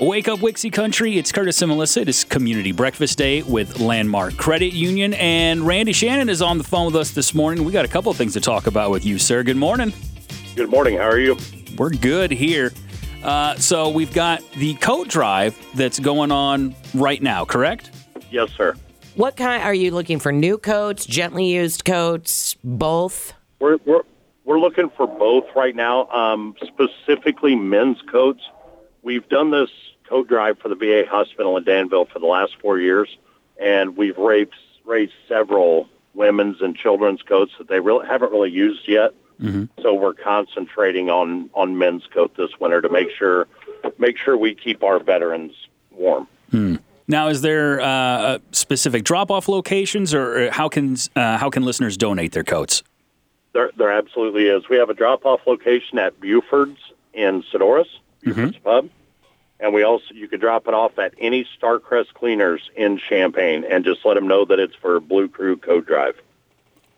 Wake up, Wixie Country. It's Curtis and Melissa. It is Community Breakfast Day with Landmark Credit Union. And Randy Shannon is on the phone with us this morning. We got a couple of things to talk about with you, sir. Good morning. Good morning. How are you? We're good here. Uh, so we've got the coat drive that's going on right now, correct? Yes, sir. What kind are you looking for? New coats, gently used coats, both? We're we're we're looking for both right now. Um, specifically, men's coats. We've done this coat drive for the VA hospital in Danville for the last four years, and we've raised raised several women's and children's coats that they really haven't really used yet. Mm-hmm. So we're concentrating on on men's coat this winter to make sure make sure we keep our veterans warm. Hmm. Now, is there uh, uh, specific drop-off locations, or uh, how can uh, how can listeners donate their coats? There, there absolutely is. We have a drop-off location at Buford's in Sonoras, mm-hmm. Buford's Pub, and we also you could drop it off at any Starcrest Cleaners in Champaign, and just let them know that it's for Blue Crew Code Drive.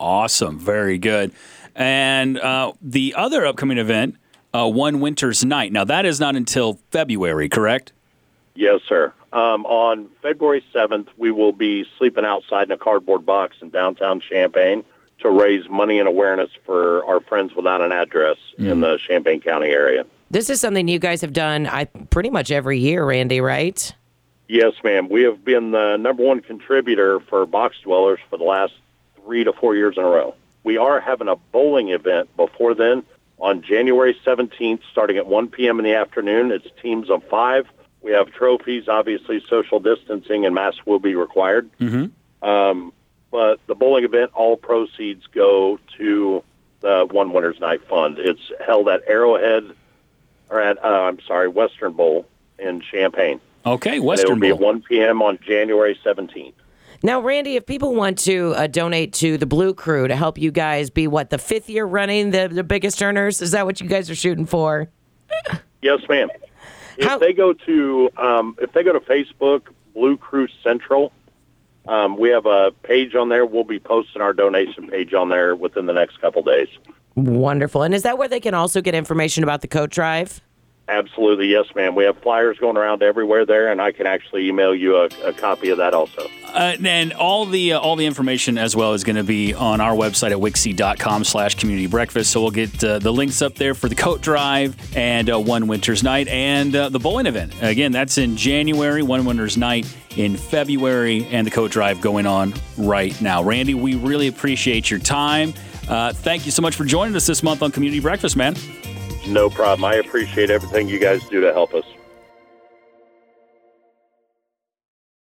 Awesome, very good. And uh, the other upcoming event, uh, One Winter's Night. Now, that is not until February, correct? Yes, sir. Um, on February 7th, we will be sleeping outside in a cardboard box in downtown Champaign to raise money and awareness for our friends without an address in the Champaign County area. This is something you guys have done I pretty much every year, Randy, right? Yes, ma'am. We have been the number one contributor for box dwellers for the last three to four years in a row. We are having a bowling event before then on January 17th, starting at 1 p.m. in the afternoon. It's teams of five. We have trophies. Obviously, social distancing and masks will be required. Mm-hmm. Um, but the bowling event, all proceeds go to the One Winter's Night Fund. It's held at Arrowhead, or at, uh, I'm sorry, Western Bowl in Champaign. Okay, Western And it will Western be at 1 p.m. on January 17th. Now, Randy, if people want to uh, donate to the Blue Crew to help you guys be what the fifth year running the the biggest earners, is that what you guys are shooting for? Yes, ma'am. If How- they go to um, if they go to Facebook, Blue Crew Central, um, we have a page on there. We'll be posting our donation page on there within the next couple days. Wonderful. And is that where they can also get information about the coat drive? Absolutely, yes, ma'am. We have flyers going around everywhere there, and I can actually email you a, a copy of that also. Uh, and all the uh, all the information as well is going to be on our website at wixy.com slash community breakfast. So we'll get uh, the links up there for the coat drive and uh, One Winter's Night and uh, the bowling event. Again, that's in January, One Winter's Night in February, and the coat drive going on right now. Randy, we really appreciate your time. Uh, thank you so much for joining us this month on Community Breakfast, man. No problem. I appreciate everything you guys do to help us.